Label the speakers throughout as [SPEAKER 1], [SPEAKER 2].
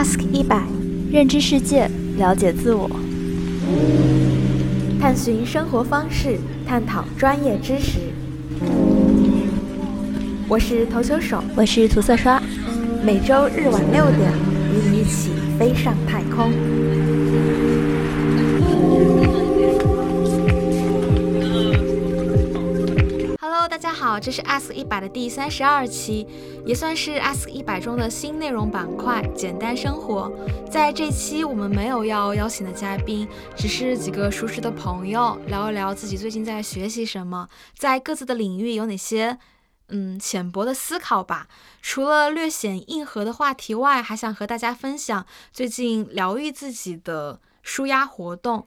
[SPEAKER 1] Ask 一百，认知世界，了解自我，
[SPEAKER 2] 探寻生活方式，探讨专业知识。我是投球手，
[SPEAKER 1] 我是涂色刷，
[SPEAKER 2] 每周日晚六点，与你一起飞上太空。大家好，这是 Ask 一百的第三十二期，也算是 Ask 一百中的新内容板块——简单生活。在这期，我们没有要邀请的嘉宾，只是几个熟识的朋友，聊一聊自己最近在学习什么，在各自的领域有哪些嗯浅薄的思考吧。除了略显硬核的话题外，还想和大家分享最近疗愈自己的舒压活动。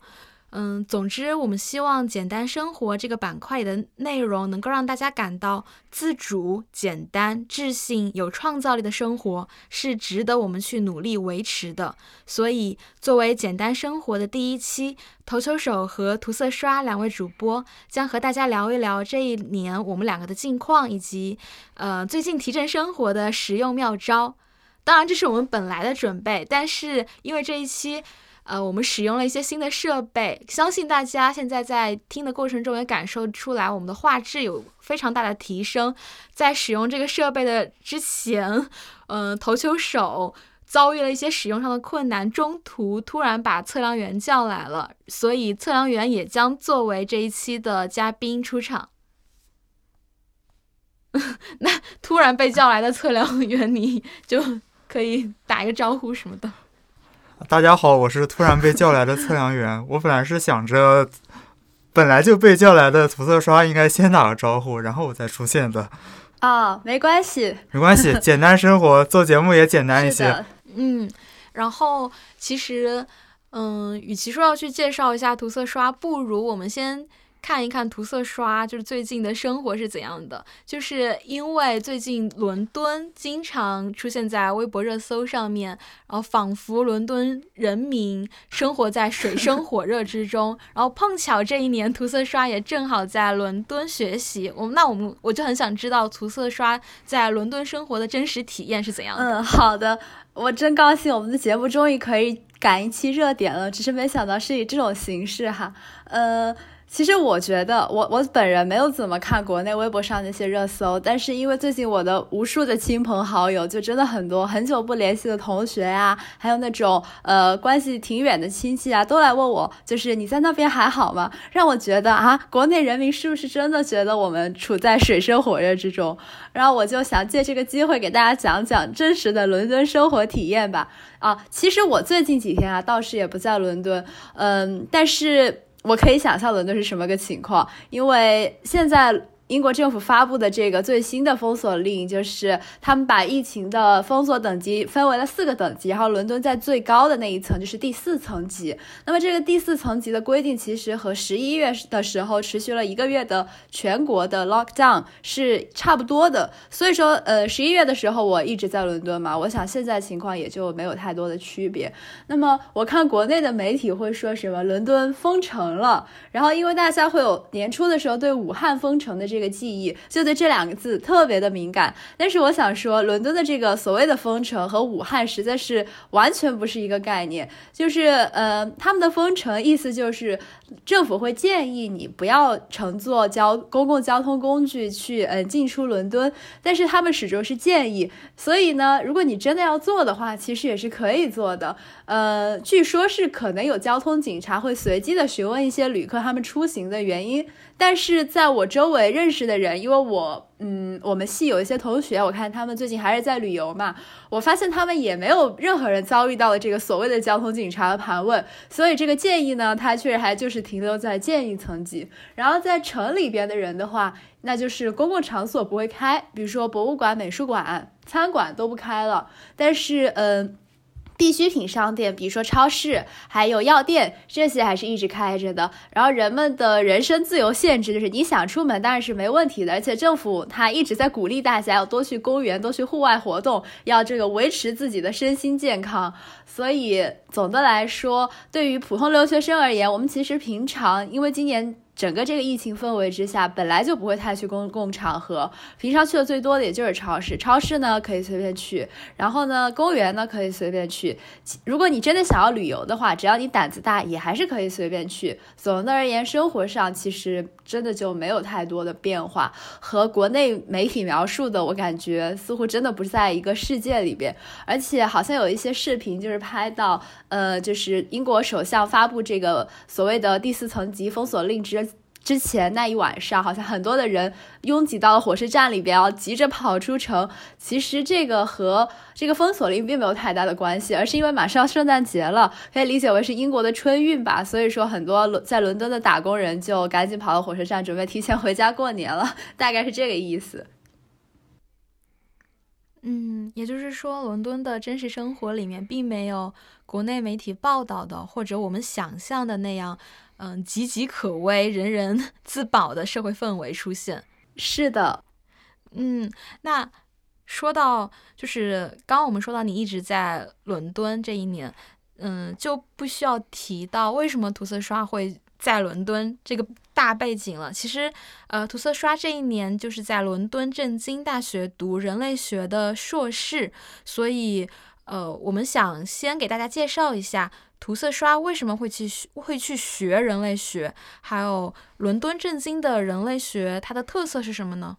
[SPEAKER 2] 嗯，总之，我们希望简单生活这个板块里的内容能够让大家感到自主、简单、自信、有创造力的生活是值得我们去努力维持的。所以，作为简单生活的第一期，投球手和涂色刷两位主播将和大家聊一聊这一年我们两个的近况，以及呃最近提振生活的实用妙招。当然，这是我们本来的准备，但是因为这一期。呃，我们使用了一些新的设备，相信大家现在在听的过程中也感受出来，我们的画质有非常大的提升。在使用这个设备的之前，嗯，投球手遭遇了一些使用上的困难，中途突然把测量员叫来了，所以测量员也将作为这一期的嘉宾出场。那突然被叫来的测量员，你就可以打一个招呼什么的。
[SPEAKER 3] 大家好，我是突然被叫来的测量员。我本来是想着，本来就被叫来的涂色刷应该先打个招呼，然后我再出现的。
[SPEAKER 4] 啊，没关系，
[SPEAKER 3] 没关系，简单生活，做节目也简单一些。
[SPEAKER 2] 嗯，然后其实，嗯，与其说要去介绍一下涂色刷，不如我们先。看一看涂色刷，就是最近的生活是怎样的？就是因为最近伦敦经常出现在微博热搜上面，然后仿佛伦敦人民生活在水深火热之中。然后碰巧这一年涂色刷也正好在伦敦学习。我那我们我就很想知道涂色刷在伦敦生活的真实体验是怎样的。
[SPEAKER 4] 嗯，好的，我真高兴，我们的节目终于可以赶一期热点了。只是没想到是以这种形式哈，呃。其实我觉得，我我本人没有怎么看国内微博上那些热搜，但是因为最近我的无数的亲朋好友，就真的很多很久不联系的同学呀，还有那种呃关系挺远的亲戚啊，都来问我，就是你在那边还好吗？让我觉得啊，国内人民是不是真的觉得我们处在水深火热之中？然后我就想借这个机会给大家讲讲真实的伦敦生活体验吧。啊，其实我最近几天啊，倒是也不在伦敦，嗯，但是。我可以想象伦敦是什么个情况，因为现在。英国政府发布的这个最新的封锁令，就是他们把疫情的封锁等级分为了四个等级，然后伦敦在最高的那一层，就是第四层级。那么这个第四层级的规定，其实和十一月的时候持续了一个月的全国的 lockdown 是差不多的。所以说，呃，十一月的时候我一直在伦敦嘛，我想现在情况也就没有太多的区别。那么我看国内的媒体会说什么伦敦封城了，然后因为大家会有年初的时候对武汉封城的。这个记忆就对这两个字特别的敏感，但是我想说，伦敦的这个所谓的封城和武汉实在是完全不是一个概念。就是呃，他们的封城意思就是政府会建议你不要乘坐交公共交通工具去呃进出伦敦，但是他们始终是建议。所以呢，如果你真的要做的话，其实也是可以做的。呃，据说是可能有交通警察会随机的询问一些旅客他们出行的原因。但是在我周围认识识的人，因为我，嗯，我们系有一些同学，我看他们最近还是在旅游嘛，我发现他们也没有任何人遭遇到了这个所谓的交通警察的盘问，所以这个建议呢，它确实还就是停留在建议层级。然后在城里边的人的话，那就是公共场所不会开，比如说博物馆、美术馆、餐馆都不开了，但是，嗯。必需品商店，比如说超市，还有药店，这些还是一直开着的。然后人们的人身自由限制，就是你想出门当然是没问题的，而且政府它一直在鼓励大家要多去公园，多去户外活动，要这个维持自己的身心健康。所以总的来说，对于普通留学生而言，我们其实平常因为今年。整个这个疫情氛围之下，本来就不会太去公共场合，平常去的最多的也就是超市。超市呢可以随便去，然后呢公园呢可以随便去。如果你真的想要旅游的话，只要你胆子大，也还是可以随便去。总的而言，生活上其实真的就没有太多的变化，和国内媒体描述的，我感觉似乎真的不是在一个世界里边。而且好像有一些视频就是拍到，呃，就是英国首相发布这个所谓的第四层级封锁令之。之前那一晚上，好像很多的人拥挤到了火车站里边，要急着跑出城。其实这个和这个封锁令并没有太大的关系，而是因为马上要圣诞节了，可以理解为是英国的春运吧。所以说，很多在伦敦的打工人就赶紧跑到火车站，准备提前回家过年了，大概是这个意思。
[SPEAKER 2] 嗯，也就是说，伦敦的真实生活里面并没有国内媒体报道的，或者我们想象的那样。嗯，岌岌可危、人人 自保的社会氛围出现。
[SPEAKER 4] 是的，
[SPEAKER 2] 嗯，那说到就是刚刚我们说到你一直在伦敦这一年，嗯，就不需要提到为什么涂色刷会在伦敦这个大背景了。其实，呃，涂色刷这一年就是在伦敦政经大学读人类学的硕士，所以，呃，我们想先给大家介绍一下。涂色刷为什么会去会去学人类学？还有伦敦政经的人类学，它的特色是什么呢？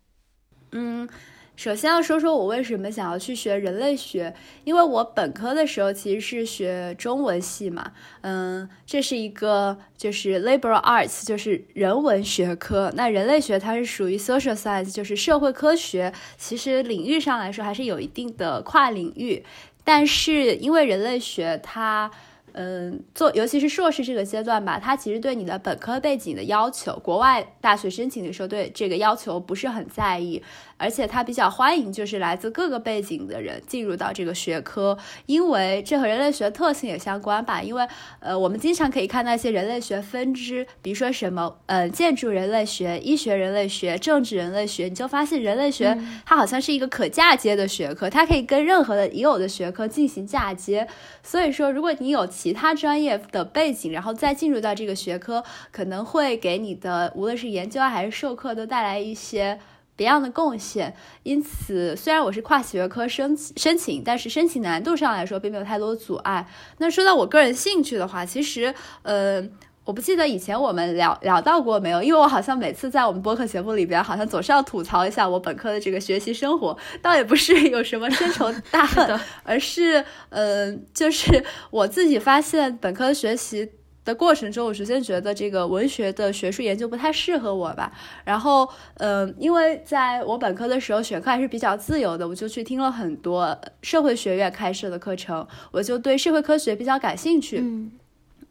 [SPEAKER 4] 嗯，首先要说说我为什么想要去学人类学，因为我本科的时候其实是学中文系嘛。嗯，这是一个就是 liberal arts，就是人文学科。那人类学它是属于 social science，就是社会科学。其实领域上来说还是有一定的跨领域，但是因为人类学它。嗯，做尤其是硕士这个阶段吧，它其实对你的本科背景的要求，国外大学申请的时候对这个要求不是很在意。而且它比较欢迎就是来自各个背景的人进入到这个学科，因为这和人类学特性也相关吧。因为呃，我们经常可以看到一些人类学分支，比如说什么呃建筑人类学、医学人类学、政治人类学，你就发现人类学它好像是一个可嫁接的学科，它可以跟任何的已有的学科进行嫁接。所以说，如果你有其他专业的背景，然后再进入到这个学科，可能会给你的无论是研究还是授课都带来一些。别样的贡献，因此虽然我是跨学科申申请，但是申请难度上来说并没有太多阻碍。那说到我个人兴趣的话，其实，呃，我不记得以前我们聊聊到过没有，因为我好像每次在我们播客节目里边，好像总是要吐槽一下我本科的这个学习生活，倒也不是有什么深仇大恨，而是，呃，就是我自己发现本科学习。的过程中，我首先觉得这个文学的学术研究不太适合我吧。然后，嗯，因为在我本科的时候选课还是比较自由的，我就去听了很多社会学院开设的课程，我就对社会科学比较感兴趣。
[SPEAKER 2] 嗯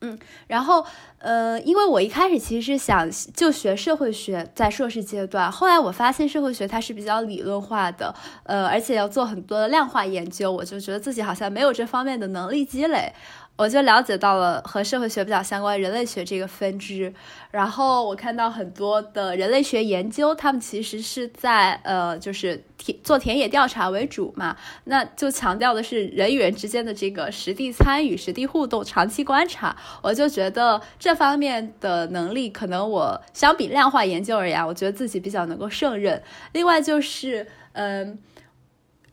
[SPEAKER 4] 嗯，然后，呃，因为我一开始其实是想就学社会学，在硕士阶段，后来我发现社会学它是比较理论化的，呃，而且要做很多的量化研究，我就觉得自己好像没有这方面的能力积累。我就了解到了和社会学比较相关人类学这个分支，然后我看到很多的人类学研究，他们其实是在呃，就是田做田野调查为主嘛，那就强调的是人与人之间的这个实地参与、实地互动、长期观察。我就觉得这方面的能力，可能我相比量化研究而言，我觉得自己比较能够胜任。另外就是，嗯。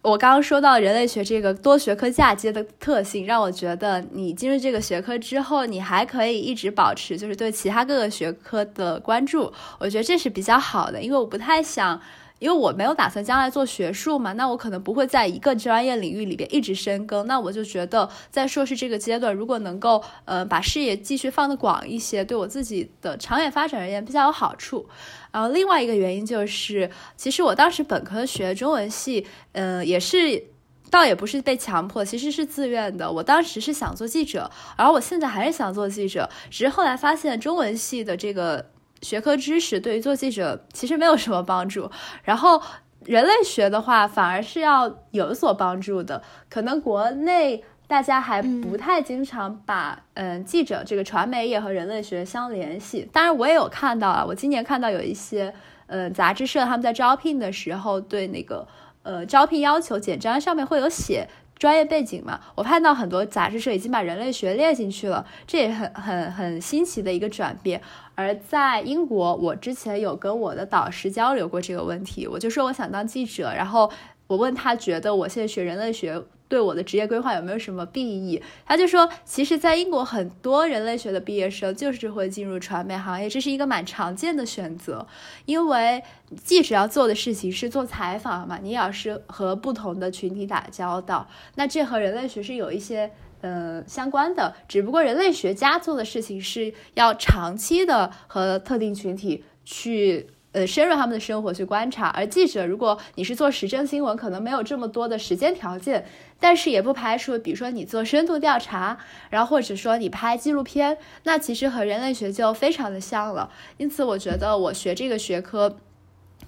[SPEAKER 4] 我刚刚说到人类学这个多学科嫁接的特性，让我觉得你进入这个学科之后，你还可以一直保持就是对其他各个学科的关注，我觉得这是比较好的，因为我不太想。因为我没有打算将来做学术嘛，那我可能不会在一个专业领域里边一直深耕。那我就觉得在硕士这个阶段，如果能够呃把视野继续放得广一些，对我自己的长远发展而言比较有好处。然后另外一个原因就是，其实我当时本科学中文系，嗯，也是倒也不是被强迫，其实是自愿的。我当时是想做记者，而我现在还是想做记者，只是后来发现中文系的这个。学科知识对于做记者其实没有什么帮助，然后人类学的话反而是要有所帮助的。可能国内大家还不太经常把嗯记者这个传媒业和人类学相联系。当然我也有看到啊，我今年看到有一些呃杂志社他们在招聘的时候对那个呃招聘要求简章上面会有写。专业背景嘛。我看到很多杂志社已经把人类学列进去了，这也很很很新奇的一个转变。而在英国，我之前有跟我的导师交流过这个问题，我就说我想当记者，然后我问他觉得我现在学人类学。对我的职业规划有没有什么裨益？他就说，其实，在英国很多人类学的毕业生就是会进入传媒行业，这是一个蛮常见的选择。因为记者要做的事情是做采访嘛，你也要是和不同的群体打交道，那这和人类学是有一些呃相关的。只不过人类学家做的事情是要长期的和特定群体去。呃，深入他们的生活去观察，而记者，如果你是做时政新闻，可能没有这么多的时间条件，但是也不排除，比如说你做深度调查，然后或者说你拍纪录片，那其实和人类学就非常的像了。因此，我觉得我学这个学科，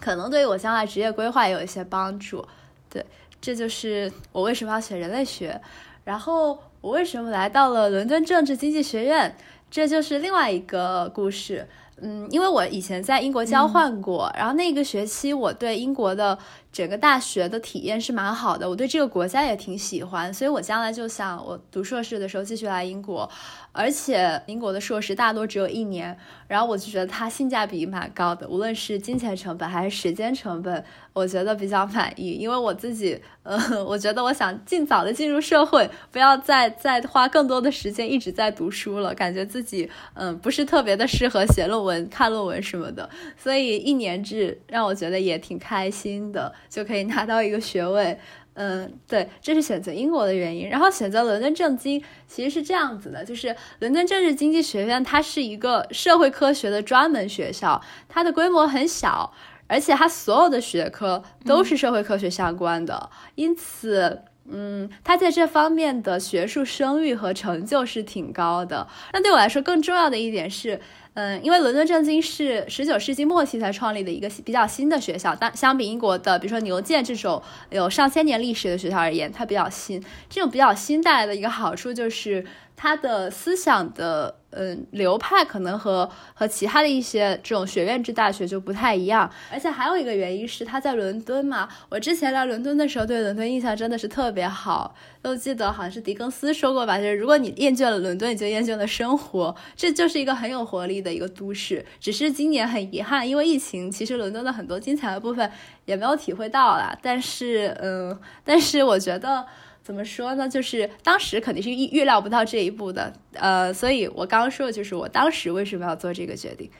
[SPEAKER 4] 可能对我将来职业规划有一些帮助。对，这就是我为什么要选人类学。然后我为什么来到了伦敦政治经济学院，这就是另外一个故事。嗯，因为我以前在英国交换过，然后那个学期我对英国的整个大学的体验是蛮好的，我对这个国家也挺喜欢，所以我将来就想我读硕士的时候继续来英国。而且英国的硕士大多只有一年，然后我就觉得它性价比蛮高的，无论是金钱成本还是时间成本，我觉得比较满意。因为我自己，呃，我觉得我想尽早的进入社会，不要再再花更多的时间一直在读书了，感觉自己，嗯，不是特别的适合写论文、看论文什么的。所以一年制让我觉得也挺开心的，就可以拿到一个学位。嗯，对，这是选择英国的原因。然后选择伦敦政经其实是这样子的，就是伦敦政治经济学院它是一个社会科学的专门学校，它的规模很小，而且它所有的学科都是社会科学相关的，因此，嗯，它在这方面的学术声誉和成就是挺高的。那对我来说更重要的一点是。嗯，因为伦敦政经是十九世纪末期才创立的一个比较新的学校，但相比英国的，比如说牛剑这种有上千年历史的学校而言，它比较新。这种比较新带来的一个好处就是。它的思想的嗯流派可能和和其他的一些这种学院制大学就不太一样，而且还有一个原因是他在伦敦嘛。我之前来伦敦的时候，对伦敦印象真的是特别好，都记得好像是狄更斯说过吧，就是如果你厌倦了伦敦，你就厌倦了生活。这就是一个很有活力的一个都市。只是今年很遗憾，因为疫情，其实伦敦的很多精彩的部分也没有体会到啦。但是嗯，但是我觉得。怎么说呢？就是当时肯定是预预料不到这一步的，呃，所以我刚刚说的就是我当时为什么要做这个决定。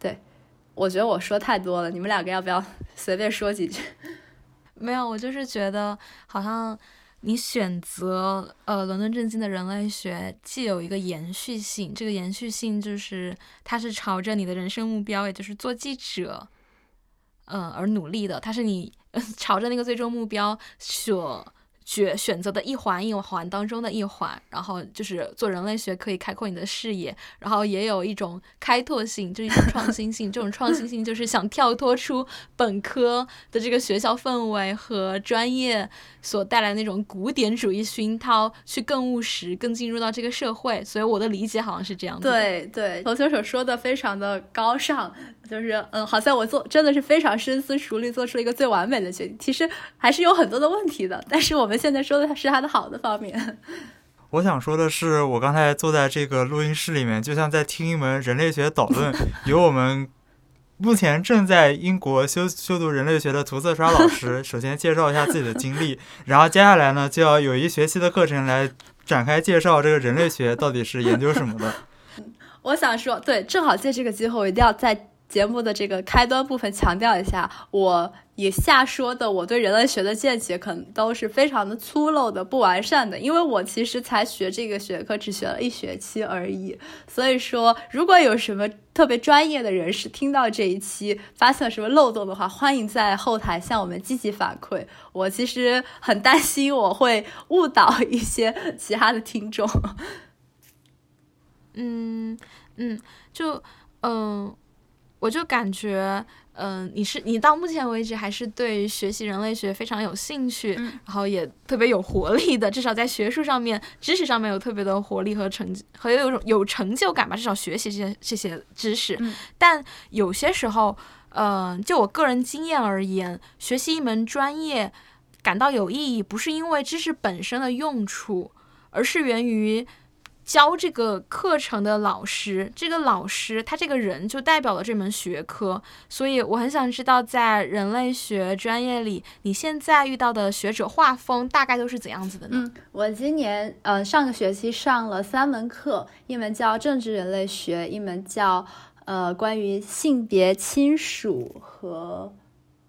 [SPEAKER 4] 对，我觉得我说太多了，你们两个要不要 随便说几句？
[SPEAKER 2] 没有，我就是觉得好像你选择呃伦敦政经的人类学，既有一个延续性，这个延续性就是它是朝着你的人生目标，也就是做记者，嗯而努力的，它是你 朝着那个最终目标所。选选择的一环一环当中的一环，然后就是做人类学可以开阔你的视野，然后也有一种开拓性，就是一种创新性。这种创新性就是想跳脱出本科的这个学校氛围和专业所带来那种古典主义熏陶，去更务实，更进入到这个社会。所以我的理解好像是这样。
[SPEAKER 4] 对对，投球手说的非常的高尚。就是嗯，好像我做真的是非常深思熟虑，做出了一个最完美的决定。其实还是有很多的问题的，但是我们现在说的是它的好的方面。
[SPEAKER 3] 我想说的是，我刚才坐在这个录音室里面，就像在听一门人类学导论，由我们目前正在英国修修读人类学的涂色刷老师首先介绍一下自己的经历，然后接下来呢，就要有一学期的课程来展开介绍这个人类学到底是研究什么的。
[SPEAKER 4] 我想说，对，正好借这个机会，我一定要在。节目的这个开端部分强调一下，我以下说的我对人类学的见解，可能都是非常的粗陋的、不完善的，因为我其实才学这个学科只学了一学期而已。所以说，如果有什么特别专业的人士听到这一期发现了什么漏洞的话，欢迎在后台向我们积极反馈。我其实很担心我会误导一些其他的听众。
[SPEAKER 2] 嗯嗯，就嗯。我就感觉，嗯，你是你到目前为止还是对学习人类学非常有兴趣，然后也特别有活力的，至少在学术上面、知识上面有特别的活力和成和有种有成就感吧。至少学习这些这些知识，但有些时候，嗯，就我个人经验而言，学习一门专业，感到有意义，不是因为知识本身的用处，而是源于。教这个课程的老师，这个老师他这个人就代表了这门学科，所以我很想知道，在人类学专业里，你现在遇到的学者画风大概都是怎样子的
[SPEAKER 4] 呢？嗯，我今年呃上个学期上了三门课，一门叫政治人类学，一门叫呃关于性别亲属和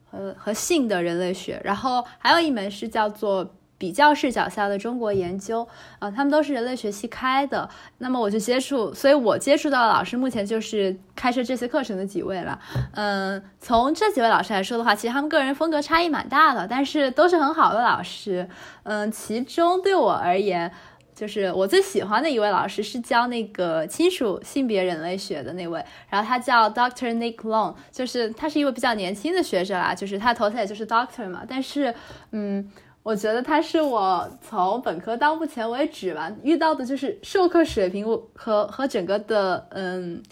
[SPEAKER 4] 和和性的人类学，然后还有一门是叫做。比较视角下的中国研究，啊，他们都是人类学系开的。那么我就接触，所以我接触到的老师目前就是开设这些课程的几位了。嗯，从这几位老师来说的话，其实他们个人风格差异蛮大的，但是都是很好的老师。嗯，其中对我而言，就是我最喜欢的一位老师是教那个亲属性别人类学的那位，然后他叫 Doctor Nick Long，就是他是一位比较年轻的学者啦，就是他头衔也就是 Doctor 嘛，但是，嗯。我觉得他是我从本科到目前为止吧遇到的，就是授课水平和和整个的，嗯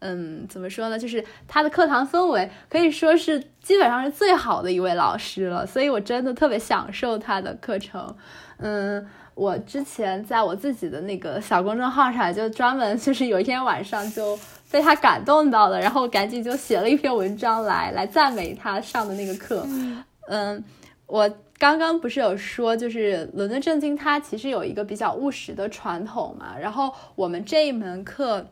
[SPEAKER 4] 嗯，怎么说呢？就是他的课堂氛围可以说是基本上是最好的一位老师了，所以我真的特别享受他的课程。嗯，我之前在我自己的那个小公众号上，就专门就是有一天晚上就被他感动到了，然后赶紧就写了一篇文章来来赞美他上的那个课。嗯，我。刚刚不是有说，就是伦敦政经它其实有一个比较务实的传统嘛。然后我们这一门课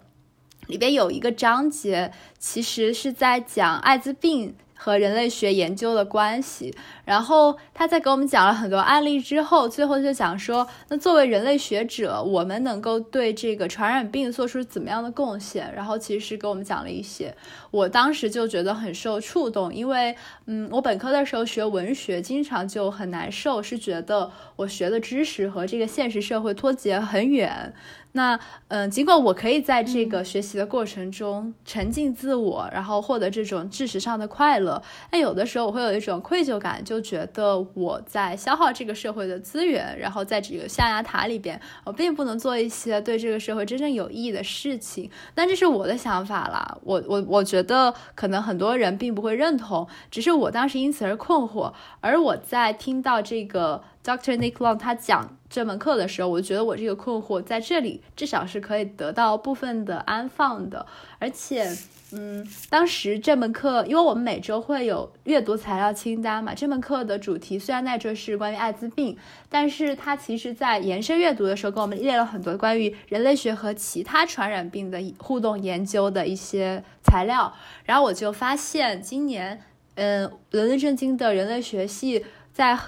[SPEAKER 4] 里边有一个章节，其实是在讲艾滋病。和人类学研究的关系，然后他在给我们讲了很多案例之后，最后就讲说，那作为人类学者，我们能够对这个传染病做出怎么样的贡献？然后其实给我们讲了一些，我当时就觉得很受触动，因为，嗯，我本科的时候学文学，经常就很难受，是觉得我学的知识和这个现实社会脱节很远。那嗯，尽管我可以在这个学习的过程中沉浸自我，然后获得这种知识上的快乐，但有的时候我会有一种愧疚感，就觉得我在消耗这个社会的资源，然后在这个象牙塔里边，我并不能做一些对这个社会真正有意义的事情。但这是我的想法啦，我我我觉得可能很多人并不会认同，只是我当时因此而困惑。而我在听到这个。Dr. Nick Long 他讲这门课的时候，我觉得我这个困惑在这里至少是可以得到部分的安放的。而且，嗯，当时这门课，因为我们每周会有阅读材料清单嘛，这门课的主题虽然那周是关于艾滋病，但是它其实在延伸阅读的时候，给我们列了很多关于人类学和其他传染病的互动研究的一些材料。然后我就发现，今年，嗯，伦敦政经的人类学系在。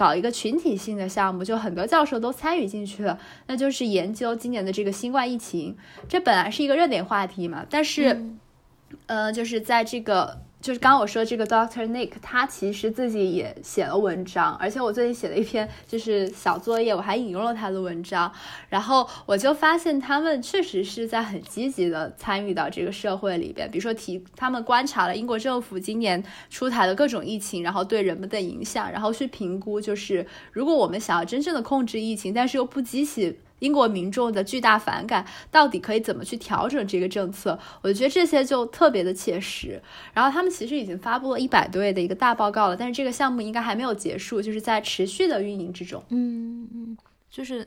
[SPEAKER 4] 搞一个群体性的项目，就很多教授都参与进去了，那就是研究今年的这个新冠疫情。这本来是一个热点话题嘛，但是，呃，就是在这个。就是刚刚我说这个 Doctor Nick，他其实自己也写了文章，而且我最近写了一篇就是小作业，我还引用了他的文章，然后我就发现他们确实是在很积极的参与到这个社会里边，比如说提他们观察了英国政府今年出台的各种疫情，然后对人们的影响，然后去评估，就是如果我们想要真正的控制疫情，但是又不激起。英国民众的巨大反感，到底可以怎么去调整这个政策？我觉得这些就特别的切实。然后他们其实已经发布了一百多页的一个大报告了，但是这个项目应该还没有结束，就是在持续的运营之中。
[SPEAKER 2] 嗯嗯，就是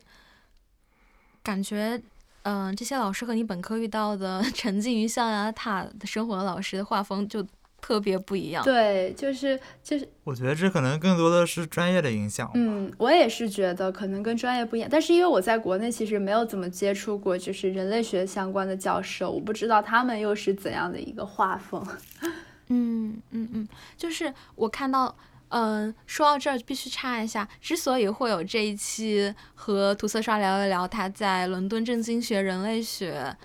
[SPEAKER 2] 感觉，嗯，这些老师和你本科遇到的 沉浸于象牙塔的生活的老师的画风就。特别不一样，
[SPEAKER 4] 对，就是就是，
[SPEAKER 3] 我觉得这可能更多的是专业的影响。
[SPEAKER 4] 嗯，我也是觉得可能跟专业不一样，但是因为我在国内其实没有怎么接触过，就是人类学相关的教授，我不知道他们又是怎样的一个画风。
[SPEAKER 2] 嗯嗯嗯，就是我看到，嗯，说到这儿必须插一下，之所以会有这一期和涂色刷聊一聊他在伦敦政经学人类学。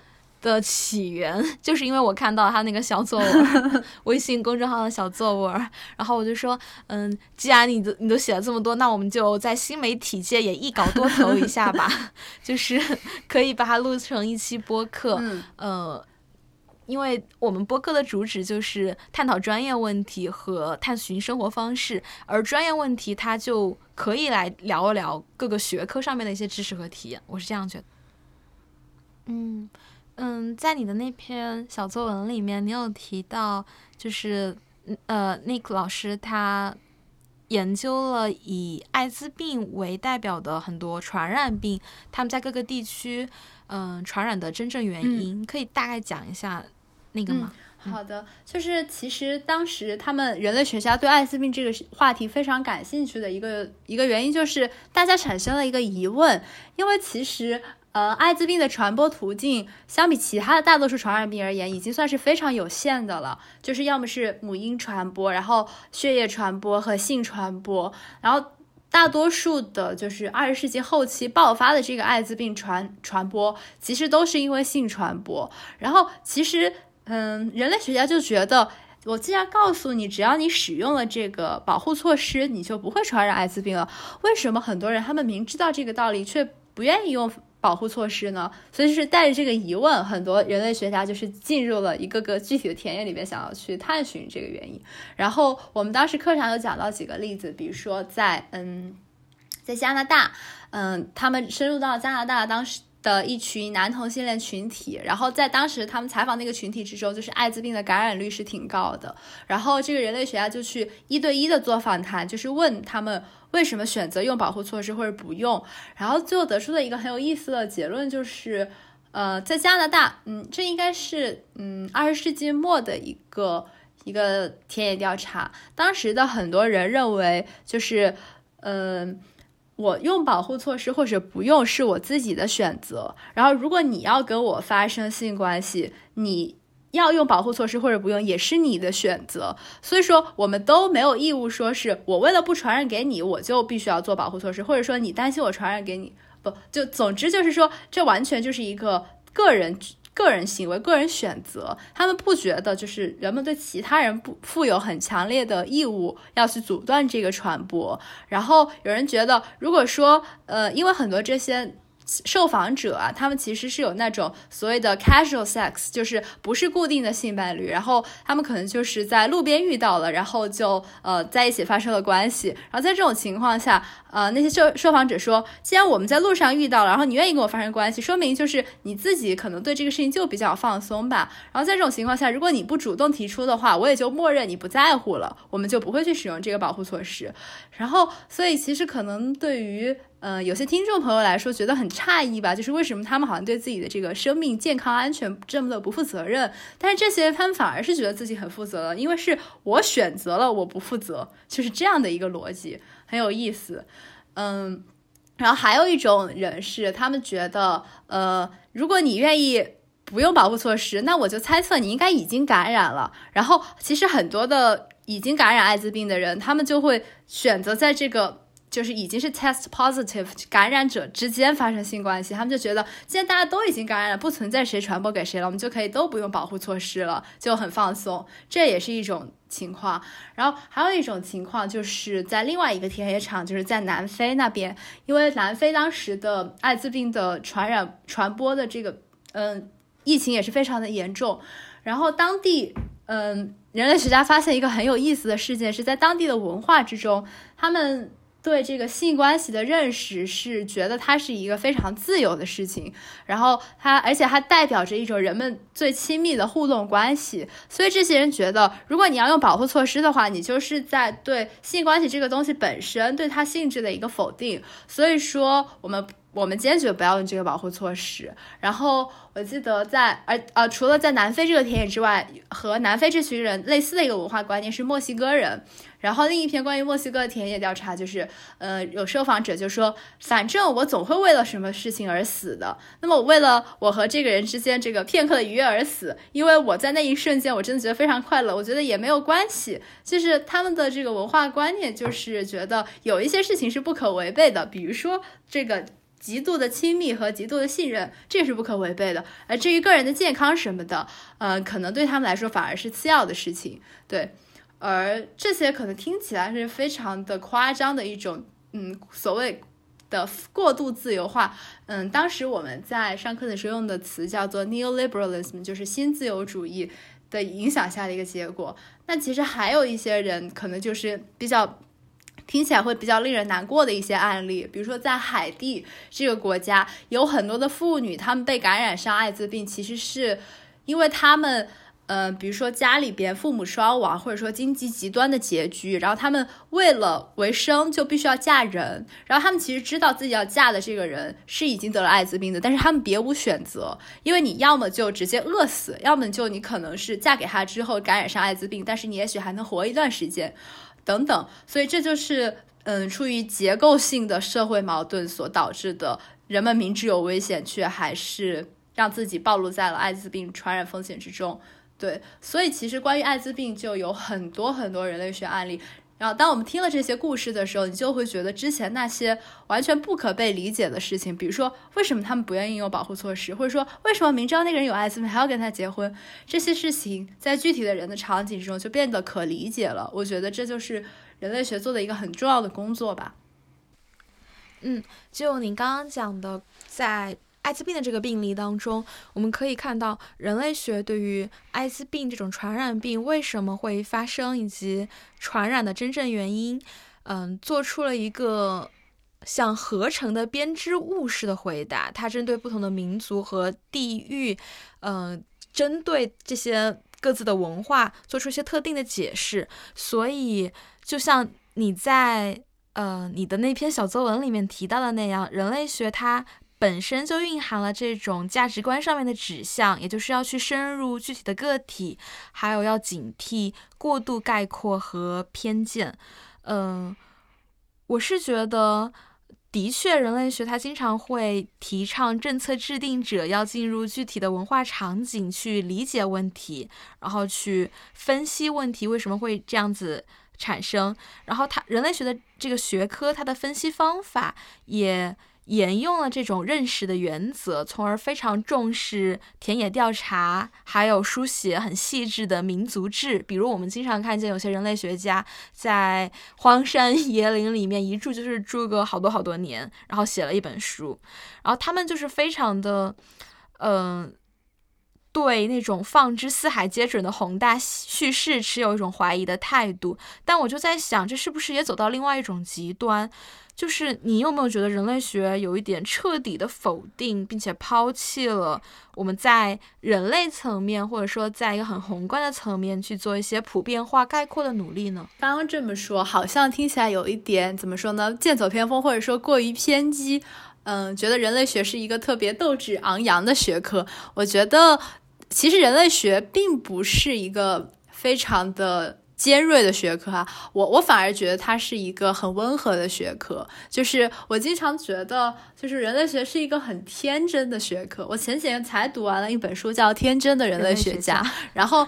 [SPEAKER 2] 的起源就是因为我看到他那个小作文，微信公众号的小作文，然后我就说，嗯，既然你都你都写了这么多，那我们就在新媒体界也一稿多投一下吧，就是可以把它录成一期播客，呃，因为我们播客的主旨就是探讨专业问题和探寻生活方式，而专业问题它就可以来聊一聊各个学科上面的一些知识和体验，我是这样觉得，嗯。嗯，在你的那篇小作文里面，你有提到，就是呃，Nick 老师他研究了以艾滋病为代表的很多传染病，他们在各个地区，嗯，传染的真正原因，可以大概讲一下那个吗？
[SPEAKER 4] 好的，就是其实当时他们人类学家对艾滋病这个话题非常感兴趣的一个一个原因，就是大家产生了一个疑问，因为其实。呃，艾滋病的传播途径相比其他的大多数传染病而言，已经算是非常有限的了。就是要么是母婴传播，然后血液传播和性传播。然后大多数的，就是二十世纪后期爆发的这个艾滋病传传播，其实都是因为性传播。然后其实，嗯，人类学家就觉得，我既然告诉你，只要你使用了这个保护措施，你就不会传染艾滋病了。为什么很多人他们明知道这个道理，却不愿意用？保护措施呢？所以就是带着这个疑问，很多人类学家就是进入了一个个具体的田野里面，想要去探寻这个原因。然后我们当时课上有讲到几个例子，比如说在嗯，在加拿大，嗯，他们深入到加拿大当时。的一群男同性恋群体，然后在当时他们采访那个群体之中，就是艾滋病的感染率是挺高的。然后这个人类学家就去一对一的做访谈，就是问他们为什么选择用保护措施或者不用。然后最后得出的一个很有意思的结论就是，呃，在加拿大，嗯，这应该是嗯二十世纪末的一个一个田野调查，当时的很多人认为就是，嗯。我用保护措施或者不用是我自己的选择。然后，如果你要跟我发生性关系，你要用保护措施或者不用也是你的选择。所以说，我们都没有义务说是我为了不传染给你，我就必须要做保护措施，或者说你担心我传染给你，不就总之就是说，这完全就是一个个人。个人行为、个人选择，他们不觉得就是人们对其他人不负有很强烈的义务要去阻断这个传播。然后有人觉得，如果说呃，因为很多这些。受访者啊，他们其实是有那种所谓的 casual sex，就是不是固定的性伴侣，然后他们可能就是在路边遇到了，然后就呃在一起发生了关系。然后在这种情况下，呃，那些受受访者说，既然我们在路上遇到了，然后你愿意跟我发生关系，说明就是你自己可能对这个事情就比较放松吧。然后在这种情况下，如果你不主动提出的话，我也就默认你不在乎了，我们就不会去使用这个保护措施。然后，所以其实可能对于。嗯，有些听众朋友来说觉得很诧异吧，就是为什么他们好像对自己的这个生命健康安全这么的不负责任？但是这些他们反而是觉得自己很负责了，因为是我选择了我不负责，就是这样的一个逻辑，很有意思。嗯，然后还有一种人是他们觉得，呃，如果你愿意不用保护措施，那我就猜测你应该已经感染了。然后其实很多的已经感染艾滋病的人，他们就会选择在这个。就是已经是 test positive 感染者之间发生性关系，他们就觉得既然大家都已经感染了，不存在谁传播给谁了，我们就可以都不用保护措施了，就很放松。这也是一种情况。然后还有一种情况，就是在另外一个田野场，就是在南非那边，因为南非当时的艾滋病的传染传播的这个嗯疫情也是非常的严重。然后当地嗯人类学家发现一个很有意思的事件，是在当地的文化之中，他们。对这个性关系的认识是觉得它是一个非常自由的事情，然后它而且它代表着一种人们最亲密的互动关系，所以这些人觉得，如果你要用保护措施的话，你就是在对性关系这个东西本身对它性质的一个否定。所以说，我们我们坚决不要用这个保护措施。然后我记得在而呃，除了在南非这个田野之外，和南非这群人类似的一个文化观念是墨西哥人。然后另一篇关于墨西哥的田野调查，就是，呃，有受访者就说，反正我总会为了什么事情而死的。那么我为了我和这个人之间这个片刻的愉悦而死，因为我在那一瞬间我真的觉得非常快乐，我觉得也没有关系。就是他们的这个文化观念，就是觉得有一些事情是不可违背的，比如说这个极度的亲密和极度的信任，这是不可违背的。而至于个人的健康什么的，呃，可能对他们来说反而是次要的事情，对。而这些可能听起来是非常的夸张的一种，嗯，所谓的过度自由化，嗯，当时我们在上课的时候用的词叫做 neoliberalism，就是新自由主义的影响下的一个结果。那其实还有一些人可能就是比较听起来会比较令人难过的一些案例，比如说在海地这个国家，有很多的妇女，她们被感染上艾滋病，其实是因为她们。嗯，比如说家里边父母双亡，或者说经济极端的拮据，然后他们为了为生就必须要嫁人，然后他们其实知道自己要嫁的这个人是已经得了艾滋病的，但是他们别无选择，因为你要么就直接饿死，要么就你可能是嫁给他之后感染上艾滋病，但是你也许还能活一段时间，等等，所以这就是嗯，出于结构性的社会矛盾所导致的，人们明知有危险却还是让自己暴露在了艾滋病传染风险之中。对，所以其实关于艾滋病就有很多很多人类学案例。然后，当我们听了这些故事的时候，你就会觉得之前那些完全不可被理解的事情，比如说为什么他们不愿意用保护措施，或者说为什么明知道那个人有艾滋病还要跟他结婚，这些事情在具体的人的场景之中就变得可理解了。我觉得这就是人类学做的一个很重要的工作吧。
[SPEAKER 2] 嗯，就您刚刚讲的，在。艾滋病的这个病例当中，我们可以看到人类学对于艾滋病这种传染病为什么会发生以及传染的真正原因，嗯，做出了一个像合成的编织物式的回答。它针对不同的民族和地域，嗯，针对这些各自的文化做出一些特定的解释。所以，就像你在呃你的那篇小作文里面提到的那样，人类学它。本身就蕴含了这种价值观上面的指向，也就是要去深入具体的个体，还有要警惕过度概括和偏见。嗯，我是觉得，的确，人类学它经常会提倡政策制定者要进入具体的文化场景去理解问题，然后去分析问题为什么会这样子产生。然后，它人类学的这个学科，它的分析方法也。沿用了这种认识的原则，从而非常重视田野调查，还有书写很细致的民族志。比如，我们经常看见有些人类学家在荒山野岭里面一住就是住个好多好多年，然后写了一本书。然后他们就是非常的，嗯，对那种放之四海皆准的宏大叙事持有一种怀疑的态度。但我就在想，这是不是也走到另外一种极端？就是你有没有觉得人类学有一点彻底的否定，并且抛弃了我们在人类层面，或者说在一个很宏观的层面去做一些普遍化概括的努力呢？
[SPEAKER 4] 刚刚这么说，好像听起来有一点怎么说呢？剑走偏锋，或者说过于偏激。嗯，觉得人类学是一个特别斗志昂扬的学科。我觉得其实人类学并不是一个非常的。尖锐的学科啊，我我反而觉得它是一个很温和的学科。就是我经常觉得，就是人类学是一个很天真的学科。我前几天才读完了一本书，叫《天真的人类学家》，然后。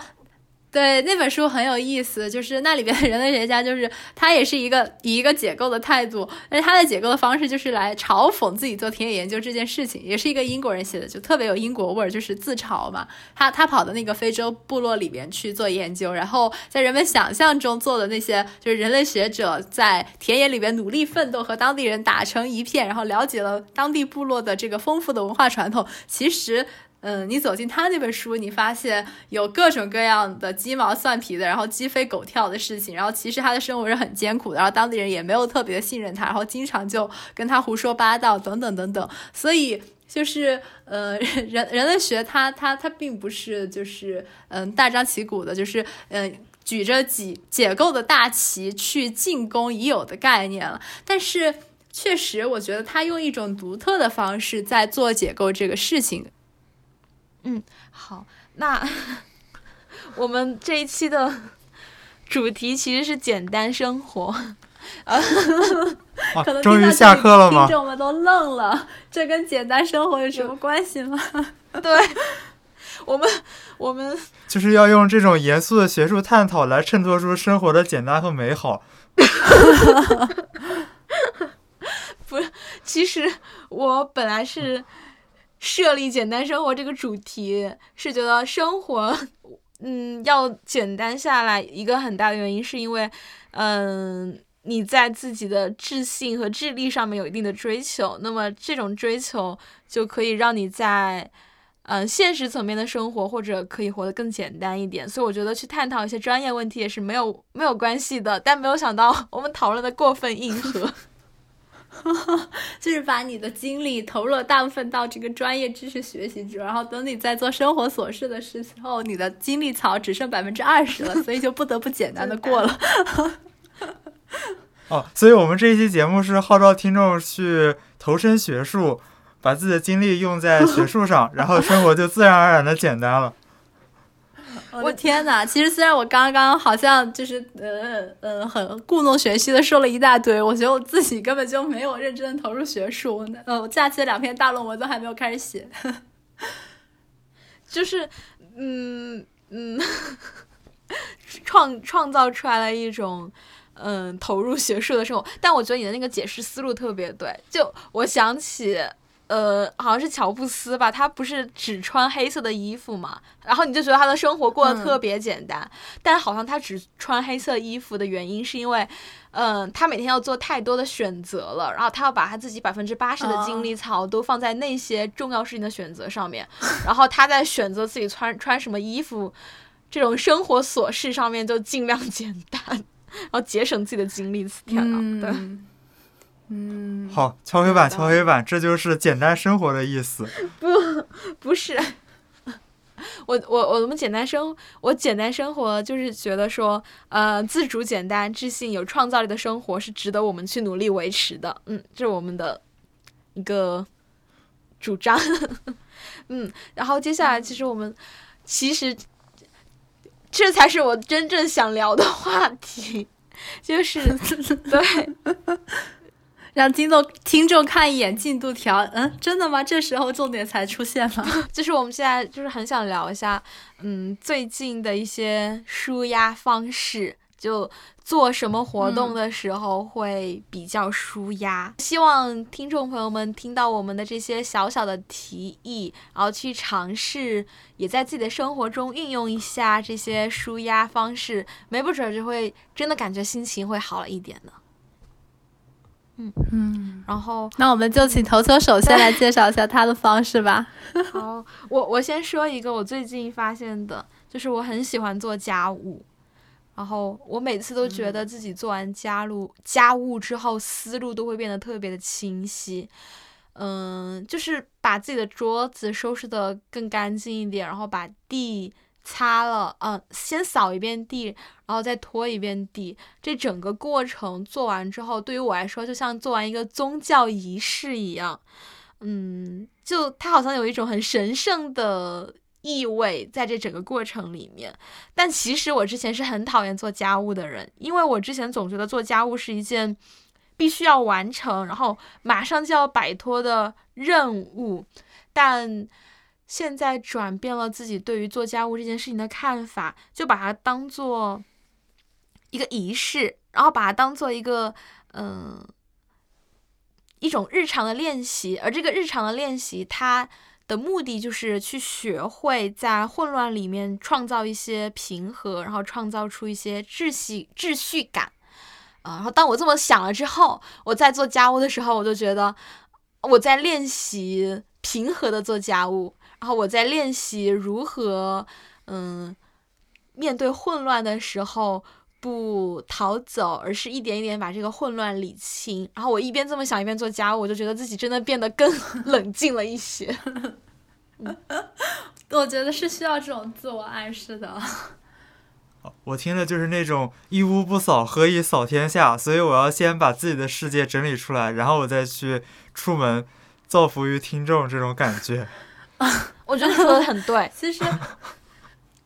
[SPEAKER 4] 对那本书很有意思，就是那里边的人类学家，就是他也是一个以一个解构的态度，但是他的解构的方式就是来嘲讽自己做田野研究这件事情，也是一个英国人写的，就特别有英国味儿，就是自嘲嘛。他他跑到那个非洲部落里边去做研究，然后在人们想象中做的那些，就是人类学者在田野里边努力奋斗，和当地人打成一片，然后了解了当地部落的这个丰富的文化传统，其实。嗯，你走进他那本书，你发现有各种各样的鸡毛蒜皮的，然后鸡飞狗跳的事情，然后其实他的生活是很艰苦的，然后当地人也没有特别信任他，然后经常就跟他胡说八道等等等等。所以就是呃，人人类学它它它并不是就是嗯大张旗鼓的，就是嗯举着几解构的大旗去进攻已有的概念了。但是确实，我觉得他用一种独特的方式在做解构这个事情。
[SPEAKER 2] 嗯，好，那 我们这一期的 主题其实是简单生活，
[SPEAKER 4] 可能
[SPEAKER 3] 终于下课了吗？
[SPEAKER 4] 听众们都愣了，这跟简单生活有什么关系吗？
[SPEAKER 2] 对，我们我们
[SPEAKER 3] 就是要用这种严肃的学术探讨来衬托出生活的简单和美好。
[SPEAKER 2] 不是，其实我本来是。设立简单生活这个主题，是觉得生活，嗯，要简单下来。一个很大的原因是因为，嗯，你在自己的智性和智力上面有一定的追求，那么这种追求就可以让你在，嗯，现实层面的生活或者可以活得更简单一点。所以我觉得去探讨一些专业问题也是没有没有关系的。但没有想到我们讨论的过分硬核。
[SPEAKER 4] 就是把你的精力投入了大部分到这个专业知识学习中，然后等你在做生活琐事的时候，你的精力槽只剩百分之二十了，所以就不得不简单的过了。
[SPEAKER 3] 哦，所以我们这一期节目是号召听众去投身学术，把自己的精力用在学术上，然后生活就自然而然的简单了。
[SPEAKER 4] 我的天哪！其实虽然我刚刚好像就是呃呃很故弄玄虚的说了一大堆，我觉得我自己根本就没有认真的投入学术。呃，我假期的两篇大论文都还没有开始写，
[SPEAKER 2] 就是嗯嗯，创创造出来了一种嗯投入学术的生活。但我觉得你的那个解释思路特别对，就我想起。呃，好像是乔布斯吧，他不是只穿黑色的衣服嘛，然后你就觉得他的生活过得特别简单，但好像他只穿黑色衣服的原因是因为，嗯，他每天要做太多的选择了，然后他要把他自己百分之八十的精力槽都放在那些重要事情的选择上面，然后他在选择自己穿穿什么衣服这种生活琐事上面就尽量 简单，然后节省自己的精力。天呐，对。
[SPEAKER 4] 嗯，
[SPEAKER 3] 好，敲黑板，敲黑板，这就是简单生活的意思。
[SPEAKER 2] 不，不是，我我我们简单生，我简单生活就是觉得说，呃，自主、简单、自信、有创造力的生活是值得我们去努力维持的。嗯，这是我们的一个主张。嗯，然后接下来，其实我们其实这才是我真正想聊的话题，就是对。
[SPEAKER 4] 让听众听众看一眼进度条，嗯，真的吗？这时候重点才出现了。
[SPEAKER 2] 就是我们现在就是很想聊一下，嗯，最近的一些舒压方式，就做什么活动的时候会比较舒压。希望听众朋友们听到我们的这些小小的提议，然后去尝试，也在自己的生活中运用一下这些舒压方式，没不准就会真的感觉心情会好了一点呢。嗯嗯，然后
[SPEAKER 4] 那我们就请投球手先来介绍一下他的方式吧。
[SPEAKER 2] 好，我我先说一个我最近发现的，就是我很喜欢做家务，然后我每次都觉得自己做完家务家务之后，思路都会变得特别的清晰。嗯，就是把自己的桌子收拾的更干净一点，然后把地。擦了，嗯，先扫一遍地，然后再拖一遍地。这整个过程做完之后，对于我来说，就像做完一个宗教仪式一样，嗯，就它好像有一种很神圣的意味在这整个过程里面。但其实我之前是很讨厌做家务的人，因为我之前总觉得做家务是一件必须要完成，然后马上就要摆脱的任务，但。现在转变了自己对于做家务这件事情的看法，就把它当做一个仪式，然后把它当做一个嗯一种日常的练习。而这个日常的练习，它的目的就是去学会在混乱里面创造一些平和，然后创造出一些秩序秩序感。啊，然后当我这么想了之后，我在做家务的时候，我就觉得我在练习平和的做家务。然后我在练习如何，嗯，面对混乱的时候不逃走，而是一点一点把这个混乱理清。然后我一边这么想，一边做家务，我就觉得自己真的变得更 冷静了一些。
[SPEAKER 4] 我觉得是需要这种自我暗示的。
[SPEAKER 3] 我听的就是那种一屋不扫，何以扫天下？所以我要先把自己的世界整理出来，然后我再去出门造福于听众，这种感觉。
[SPEAKER 2] 我觉得说的很对。
[SPEAKER 4] 其实，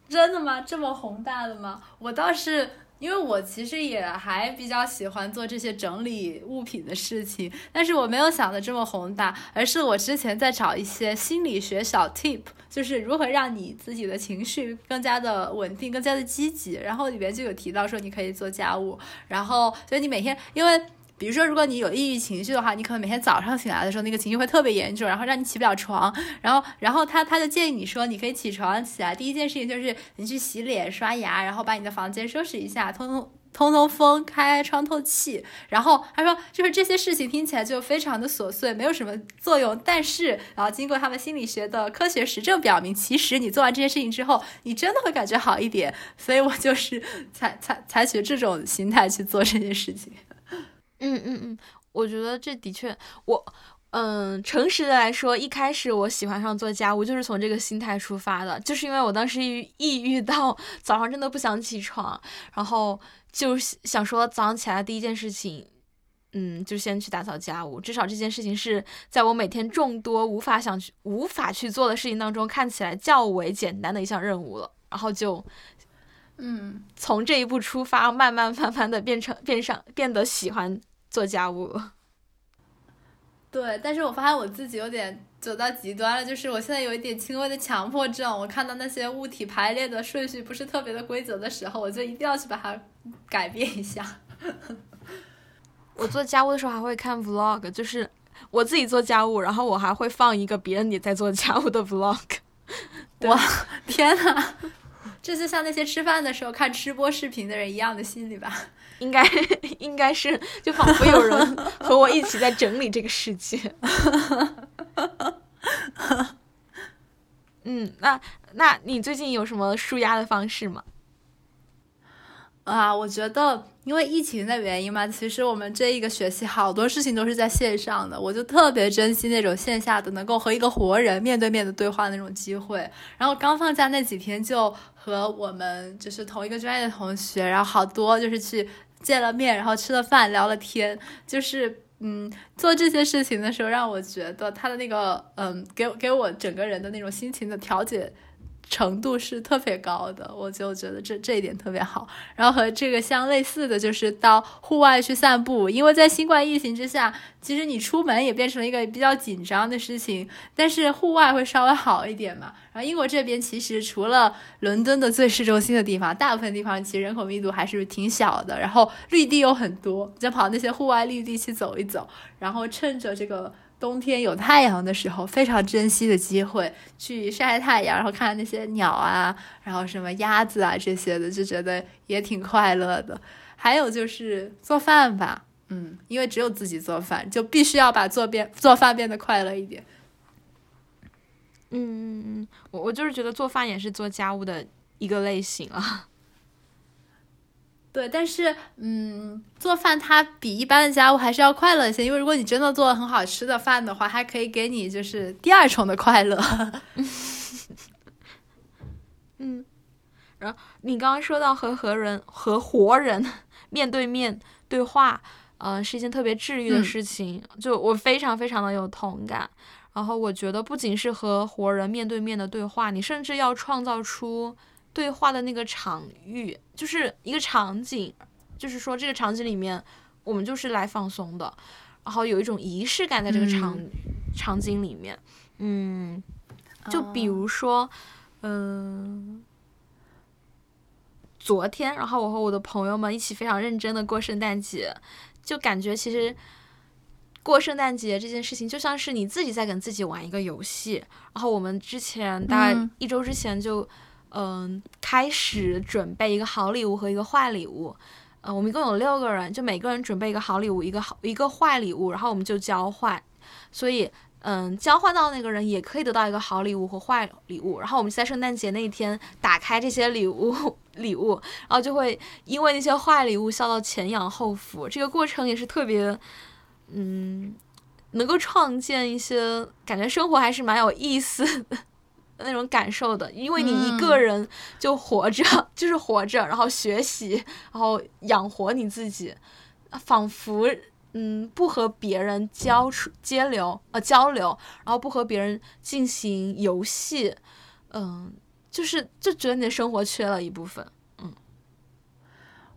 [SPEAKER 4] 真的吗？这么宏大的吗？我倒是，因为我其实也还比较喜欢做这些整理物品的事情，但是我没有想的这么宏大，而是我之前在找一些心理学小 tip，就是如何让你自己的情绪更加的稳定，更加的积极。然后里边就有提到说，你可以做家务，然后所以你每天因为。比如说，如果你有抑郁情绪的话，你可能每天早上醒来的时候，那个情绪会特别严重，然后让你起不了床。然后，然后他他就建议你说，你可以起床起来，第一件事情就是你去洗脸、刷牙，然后把你的房间收拾一下，通通通通风，开窗透气。然后他说，就是这些事情听起来就非常的琐碎，没有什么作用。但是，然后经过他们心理学的科学实证表明，其实你做完这件事情之后，你真的会感觉好一点。所以我就是采采采取这种心态去做这件事情。
[SPEAKER 2] 嗯嗯嗯，我觉得这的确，我嗯，诚实的来说，一开始我喜欢上做家务就是从这个心态出发的，就是因为我当时抑郁到早上真的不想起床，然后就想说早上起来第一件事情。嗯，就先去打扫家务，至少这件事情是在我每天众多无法想去、无法去做的事情当中，看起来较为简单的一项任务了。然后就，
[SPEAKER 4] 嗯，
[SPEAKER 2] 从这一步出发，慢慢慢慢的变成变上变得喜欢做家务了。
[SPEAKER 4] 对，但是我发现我自己有点走到极端了，就是我现在有一点轻微的强迫症。我看到那些物体排列的顺序不是特别的规则的时候，我就一定要去把它改变一下。
[SPEAKER 2] 我做家务的时候还会看 vlog，就是我自己做家务，然后我还会放一个别人也在做家务的 vlog。
[SPEAKER 4] 哇，天呐，这就像那些吃饭的时候看吃播视频的人一样的心理吧？
[SPEAKER 2] 应该 应该是，就仿佛有人和我一起在整理这个世界。嗯，那那你最近有什么舒压的方式吗？
[SPEAKER 4] 啊，我觉得。因为疫情的原因嘛，其实我们这一个学期好多事情都是在线上的，我就特别珍惜那种线下的能够和一个活人面对面的对话那种机会。然后刚放假那几天，就和我们就是同一个专业的同学，然后好多就是去见了面，然后吃了饭，聊了天，就是嗯，做这些事情的时候，让我觉得他的那个嗯，给给我整个人的那种心情的调节。程度是特别高的，我就觉得这这一点特别好。然后和这个相类似的就是到户外去散步，因为在新冠疫情之下，其实你出门也变成了一个比较紧张的事情。但是户外会稍微好一点嘛。然后英国这边其实除了伦敦的最市中心的地方，大部分地方其实人口密度还是挺小的。然后绿地又很多，就跑那些户外绿地去走一走，然后趁着这个。冬天有太阳的时候，非常珍惜的机会去晒太阳，然后看那些鸟啊，然后什么鸭子啊这些的，就觉得也挺快乐的。还有就是做饭吧，嗯，因为只有自己做饭，就必须要把做变做饭变得快乐一点。
[SPEAKER 2] 嗯嗯嗯，我我就是觉得做饭也是做家务的一个类型啊。
[SPEAKER 4] 对，但是，嗯，做饭它比一般的家务还是要快乐一些，因为如果你真的做了很好吃的饭的话，还可以给你就是第二重的快乐。
[SPEAKER 2] 嗯，然后你刚刚说到和和人和活人面对面对话，嗯，是一件特别治愈的事情，就我非常非常的有同感。然后我觉得不仅是和活人面对面的对话，你甚至要创造出。对话的那个场域就是一个场景，就是说这个场景里面我们就是来放松的，然后有一种仪式感在这个场场景里面，嗯，就比如说，嗯，昨天，然后我和我的朋友们一起非常认真的过圣诞节，就感觉其实过圣诞节这件事情就像是你自己在跟自己玩一个游戏，然后我们之前大概一周之前就。嗯，开始准备一个好礼物和一个坏礼物。嗯，我们一共有六个人，就每个人准备一个好礼物，一个好一个坏礼物，然后我们就交换。所以，嗯，交换到那个人也可以得到一个好礼物和坏礼物。然后我们在圣诞节那一天打开这些礼物 礼物，然后就会因为那些坏礼物笑到前仰后俯。这个过程也是特别，嗯，能够创建一些感觉生活还是蛮有意思的。那种感受的，因为你一个人就活着，就是活着，然后学习，然后养活你自己，仿佛嗯不和别人交出交流呃交流，然后不和别人进行游戏，嗯，就是就觉得你的生活缺了一部分。嗯，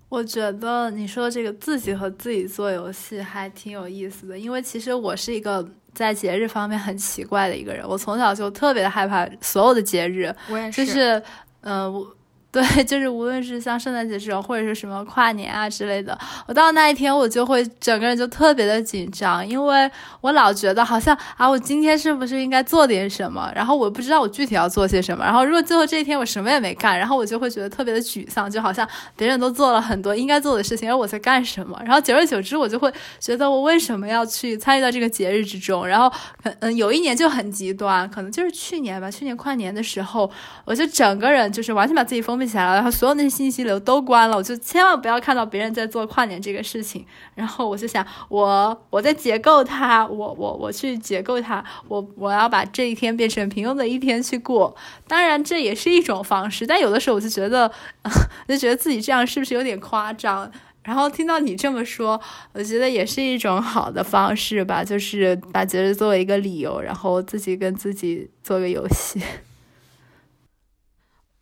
[SPEAKER 4] 我觉得你说这个自己和自己做游戏还挺有意思的，因为其实我是一个。在节日方面很奇怪的一个人，我从小就特别的害怕所有的节日，
[SPEAKER 2] 我也
[SPEAKER 4] 是，就是，嗯。对，就是无论是像圣诞节这种，或者是什么跨年啊之类的，我到那一天我就会整个人就特别的紧张，因为我老觉得好像啊，我今天是不是应该做点什么？然后我不知道我具体要做些什么。然后如果最后这一天我什么也没干，然后我就会觉得特别的沮丧，就好像别人都做了很多应该做的事情，而我在干什么？然后久而久之，我就会觉得我为什么要去参与到这个节日之中？然后可嗯，有一年就很极端，可能就是去年吧，去年跨年的时候，我就整个人就是完全把自己封。不起来了，然后所有那些信息流都关了，我就千万不要看到别人在做跨年这个事情。然后我就想，我我在解构它，我我我去解构它，我我要把这一天变成平庸的一天去过。当然这也是一种方式，但有的时候我就觉得，就觉得自己这样是不是有点夸张？然后听到你这么说，我觉得也是一种好的方式吧，就是把节日作为一个理由，然后自己跟自己做个游戏。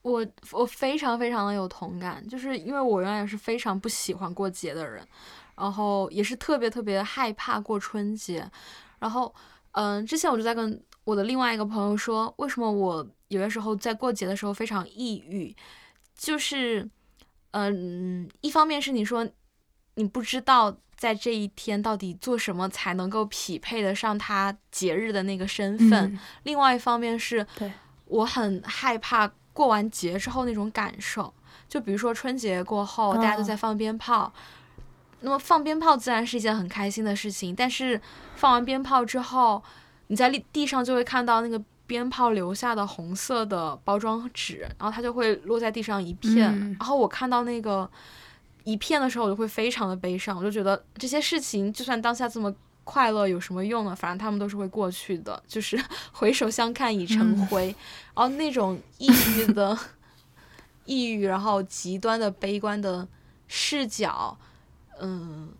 [SPEAKER 2] 我我非常非常的有同感，就是因为我原来也是非常不喜欢过节的人，然后也是特别特别害怕过春节。然后，嗯，之前我就在跟我的另外一个朋友说，为什么我有些时候在过节的时候非常抑郁，就是。嗯，一方面是你说你不知道在这一天到底做什么才能够匹配得上他节日的那个身份，另外一方面是我很害怕过完节之后那种感受。就比如说春节过后，大家都在放鞭炮，那么放鞭炮自然是一件很开心的事情，但是放完鞭炮之后，你在地地上就会看到那个。鞭炮留下的红色的包装纸，然后它就会落在地上一片。然后我看到那个一片的时候，我就会非常的悲伤。我就觉得这些事情，就算当下这么快乐，有什么用呢？反正他们都是会过去的，就是 回首相看已成灰。然后那种抑郁的、抑郁，然后极端的悲观的视角，嗯，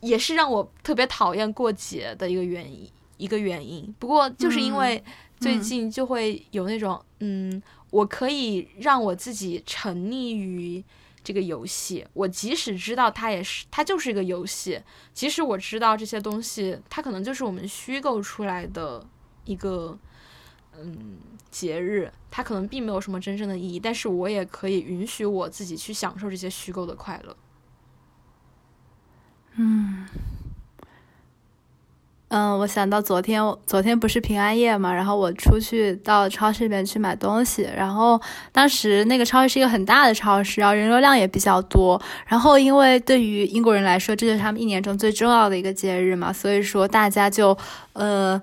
[SPEAKER 2] 也是让我特别讨厌过节的一个原因。一个原因，不过就是因为最近就会有那种，嗯，我可以让我自己沉溺于这个游戏，我即使知道它也是，它就是一个游戏，即使我知道这些东西，它可能就是我们虚构出来的一个，嗯，节日，它可能并没有什么真正的意义，但是我也可以允许我自己去享受这些虚构的快乐，
[SPEAKER 4] 嗯，我想到昨天，昨天不是平安夜嘛，然后我出去到超市里面去买东西，然后当时那个超市是一个很大的超市，然后人流量也比较多，然后因为对于英国人来说，这就是他们一年中最重要的一个节日嘛，所以说大家就，呃。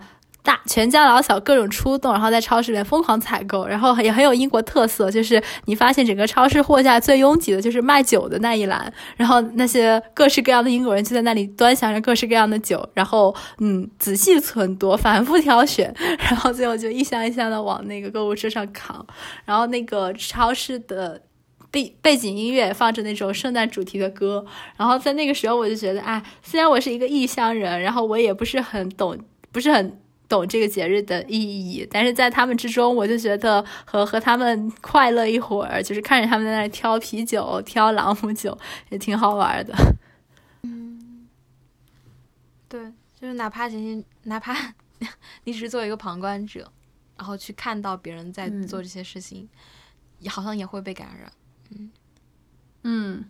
[SPEAKER 4] 大全家老小各种出动，然后在超市里面疯狂采购，然后也很有英国特色，就是你发现整个超市货架最拥挤的就是卖酒的那一栏，然后那些各式各样的英国人就在那里端详着各式各样的酒，然后嗯仔细存多，反复挑选，然后最后就一箱一箱的往那个购物车上扛，然后那个超市的背背景音乐放着那种圣诞主题的歌，然后在那个时候我就觉得，哎，虽然我是一个异乡人，然后我也不是很懂，不是很。懂这个节日的意义，但是在他们之中，我就觉得和和他们快乐一会儿，就是看着他们在那挑啤酒、挑朗姆酒，也挺好玩的。
[SPEAKER 2] 嗯，对，就是哪怕仅仅哪怕 你只是作为一个旁观者，然后去看到别人在做这些事情，也好像也会被感染。嗯
[SPEAKER 4] 嗯。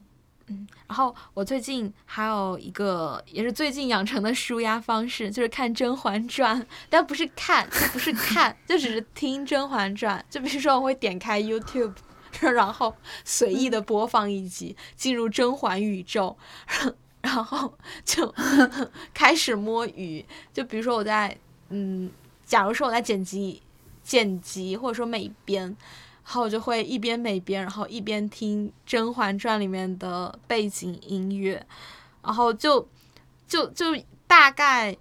[SPEAKER 2] 嗯，然后我最近还有一个也是最近养成的舒压方式，就是看《甄嬛传》，但不是看，不是看，就只是听《甄嬛传》。就比如说，我会点开 YouTube，然后随意的播放一集，进入甄嬛宇宙，然后就开始摸鱼。就比如说我在，嗯，假如说我在剪辑、剪辑或者说美编。然后我就会一边美编，然后一边听《甄嬛传》里面的背景音乐，然后就就就大概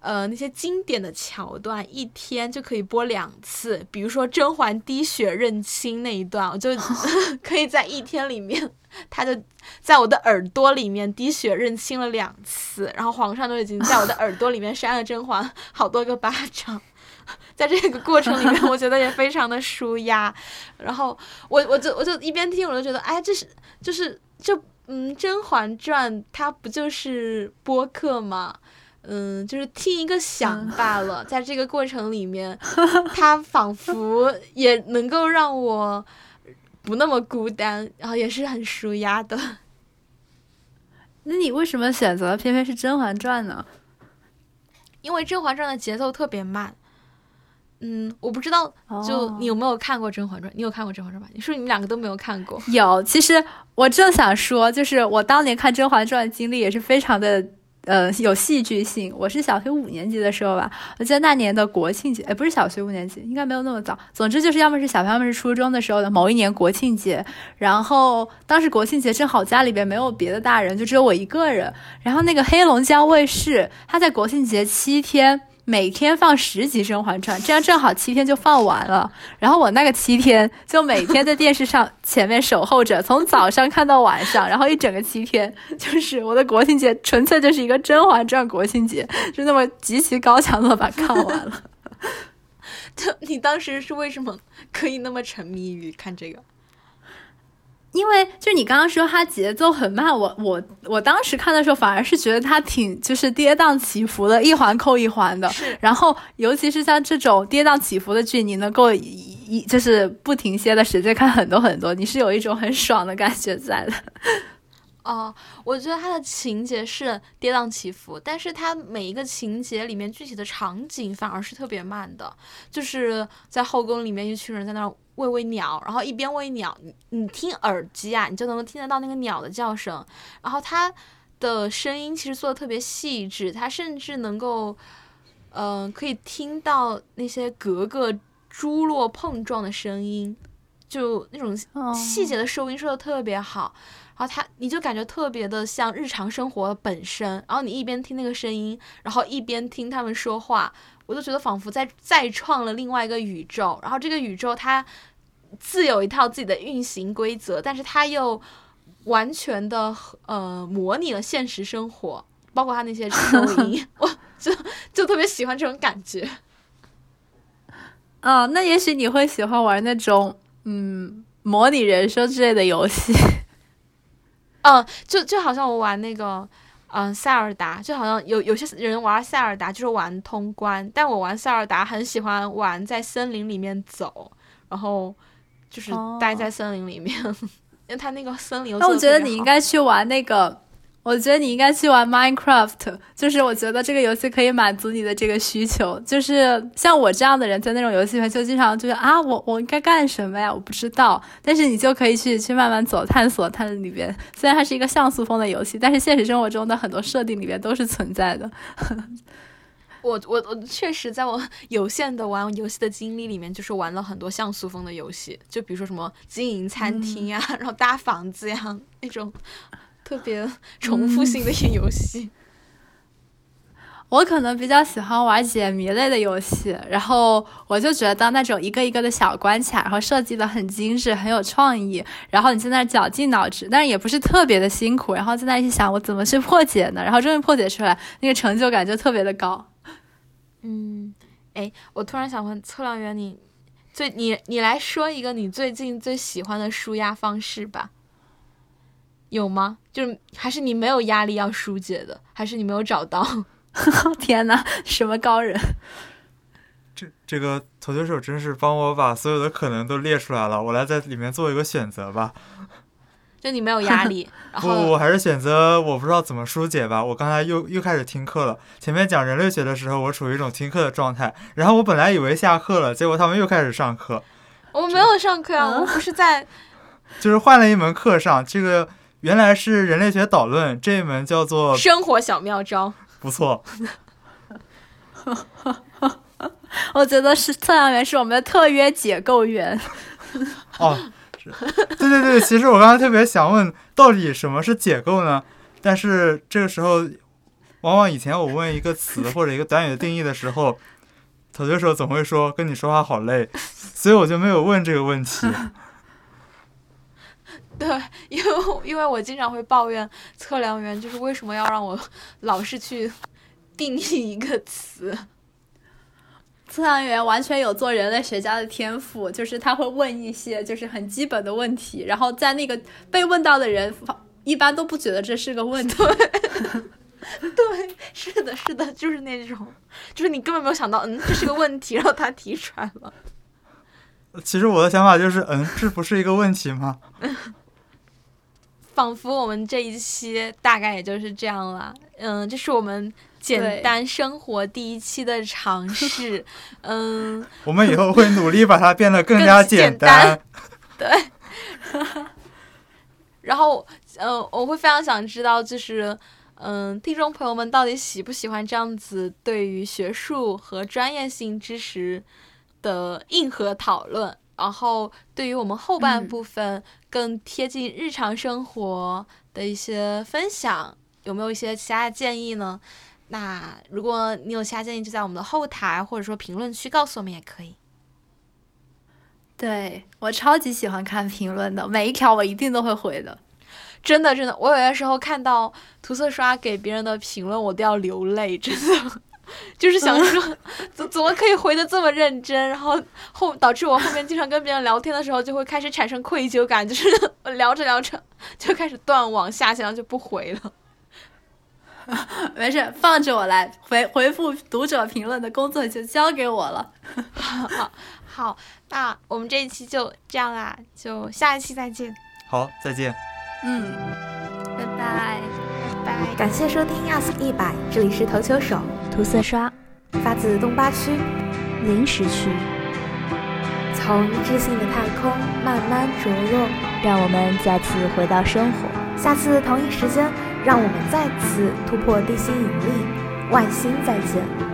[SPEAKER 2] 呃那些经典的桥段，一天就可以播两次。比如说甄嬛滴血认亲那一段，我就 可以在一天里面，他就在我的耳朵里面滴血认亲了两次，然后皇上都已经在我的耳朵里面扇了甄嬛好多个巴掌。在这个过程里面，我觉得也非常的舒压。然后我我就我就一边听，我就觉得，哎，这是就是就嗯，《甄嬛传》它不就是播客吗？嗯，就是听一个响罢了。在这个过程里面，它仿佛 也能够让我不那么孤单，然后也是很舒压的。
[SPEAKER 4] 那你为什么选择偏偏是《甄嬛传》呢？
[SPEAKER 2] 因为《甄嬛传》的节奏特别慢。嗯，我不知道，就你有没有看过《甄嬛传》？你有看过《甄嬛传》吧？你说你们两个都没有看过。
[SPEAKER 4] 有，其实我正想说，就是我当年看《甄嬛传》的经历也是非常的呃，有戏剧性。我是小学五年级的时候吧，我记得那年的国庆节，哎，不是小学五年级，应该没有那么早。总之就是要么是小学，要么是初中的时候的某一年国庆节。然后当时国庆节正好家里边没有别的大人，就只有我一个人。然后那个黑龙江卫视，它在国庆节七天。每天放十集《甄嬛传》，这样正好七天就放完了。然后我那个七天就每天在电视上前面守候着，从早上看到晚上，然后一整个七天，就是我的国庆节，纯粹就是一个《甄嬛传》国庆节，就那么极其高强度把看完了。
[SPEAKER 2] 就 你当时是为什么可以那么沉迷于看这个？
[SPEAKER 4] 因为就你刚刚说它节奏很慢，我我我当时看的时候反而是觉得它挺就是跌宕起伏的，一环扣一环的。
[SPEAKER 2] 是。
[SPEAKER 4] 然后尤其是像这种跌宕起伏的剧，你能够一就是不停歇的时间看很多很多，你是有一种很爽的感觉在的。
[SPEAKER 2] 哦，我觉得它的情节是跌宕起伏，但是它每一个情节里面具体的场景反而是特别慢的，就是在后宫里面一群人在那儿。喂喂鸟，然后一边喂鸟，你你听耳机啊，你就能够听得到那个鸟的叫声。然后它的声音其实做的特别细致，它甚至能够，嗯，可以听到那些格格珠落碰撞的声音，就那种细节的收音收的特别好。然后它你就感觉特别的像日常生活本身。然后你一边听那个声音，然后一边听他们说话。我就觉得仿佛在再创了另外一个宇宙，然后这个宇宙它自有一套自己的运行规则，但是它又完全的呃模拟了现实生活，包括它那些声音，我就就特别喜欢这种感觉。
[SPEAKER 4] 哦，那也许你会喜欢玩那种嗯模拟人生之类的游戏。
[SPEAKER 2] 嗯，就就好像我玩那个。嗯，塞尔达就好像有有些人玩塞尔达就是玩通关，但我玩塞尔达很喜欢玩在森林里面走，然后就是待在森林里面，因为他那个森林。
[SPEAKER 4] 那我觉得你应该去玩那个。我觉得你应该去玩 Minecraft，就是我觉得这个游戏可以满足你的这个需求。就是像我这样的人，在那种游戏里面就经常就是啊，我我应该干什么呀？我不知道。但是你就可以去去慢慢走，探索它的里边。虽然它是一个像素风的游戏，但是现实生活中的很多设定里边都是存在的。
[SPEAKER 2] 我我我确实在我有限的玩游戏的经历里面，就是玩了很多像素风的游戏，就比如说什么经营餐厅呀，然后搭房子呀那种。特别重复性的一些游戏，
[SPEAKER 4] 我可能比较喜欢玩解谜类的游戏，然后我就觉得那种一个一个的小关卡，然后设计的很精致，很有创意，然后你在那绞尽脑汁，但是也不是特别的辛苦，然后在那一想我怎么去破解呢？然后终于破解出来，那个成就感就特别的高。
[SPEAKER 2] 嗯，哎，我突然想问测量员，你最你你来说一个你最近最喜欢的舒压方式吧。有吗？就是还是你没有压力要疏解的，还是你没有找到？
[SPEAKER 4] 天哪，什么高人？
[SPEAKER 3] 这这个投球手真是帮我把所有的可能都列出来了，我来在里面做一个选择吧。
[SPEAKER 2] 就你没有压力，
[SPEAKER 3] 不，我还是选择我不知道怎么疏解吧。我刚才又又开始听课了，前面讲人类学的时候，我处于一种听课的状态，然后我本来以为下课了，结果他们又开始上课。
[SPEAKER 2] 我没有上课啊，我们不是在，
[SPEAKER 3] 就是换了一门课上这个。原来是人类学导论这一门叫做
[SPEAKER 2] 生活小妙招，
[SPEAKER 3] 不错。
[SPEAKER 4] 我觉得是测量员是我们的特约解构员。
[SPEAKER 3] 哦，对对对，其实我刚才特别想问，到底什么是解构呢？但是这个时候，往往以前我问一个词或者一个短语的定义的时候，投球手总会说跟你说话好累，所以我就没有问这个问题。
[SPEAKER 2] 对，因为因为我经常会抱怨测量员，就是为什么要让我 老是去定义一个词。
[SPEAKER 4] 测量员完全有做人类学家的天赋，就是他会问一些就是很基本的问题，然后在那个被问到的人一般都不觉得这是个问题。
[SPEAKER 2] 对，是的，是的，就是那种，就是你根本没有想到，嗯，这是个问题，然后他提出来了。
[SPEAKER 3] 其实我的想法就是，嗯，这不是一个问题吗？
[SPEAKER 2] 仿佛我们这一期大概也就是这样了，嗯，这是我们简单生活第一期的尝试，嗯，
[SPEAKER 3] 我们以后会努力把它变得更加
[SPEAKER 2] 简
[SPEAKER 3] 单，
[SPEAKER 2] 对，然后，嗯，我会非常想知道，就是，嗯，听众朋友们到底喜不喜欢这样子对于学术和专业性知识的硬核讨论？然后对于我们后半部分更贴近日常生活的一些分享，有没有一些其他的建议呢？那如果你有其他建议，就在我们的后台或者说评论区告诉我们也可以。
[SPEAKER 4] 对我超级喜欢看评论的，每一条我一定都会回的。
[SPEAKER 2] 真的，真的，我有些时候看到涂色刷给别人的评论，我都要流泪，真的，就是想说，怎怎么可以回的这么认真？然后后导致我后面经常跟别人聊天的时候，就会开始产生愧疚感，就是 聊着聊着就开始断网下线，然后就不回了。
[SPEAKER 4] 没事，放着我来回回复读者评论的工作就交给我了。
[SPEAKER 2] 好，好，那我们这一期就这样啦，就下一期再见。
[SPEAKER 3] 好，再见。
[SPEAKER 4] 嗯，拜拜，
[SPEAKER 5] 感谢收听 Ask 一百，这里是投球手
[SPEAKER 1] 涂色刷，
[SPEAKER 5] 发自东八区
[SPEAKER 1] 临时区，
[SPEAKER 5] 从知性的太空慢慢着落，
[SPEAKER 1] 让我们再次回到生活。
[SPEAKER 5] 下次同一时间。让我们再次突破地心引力，外星再见。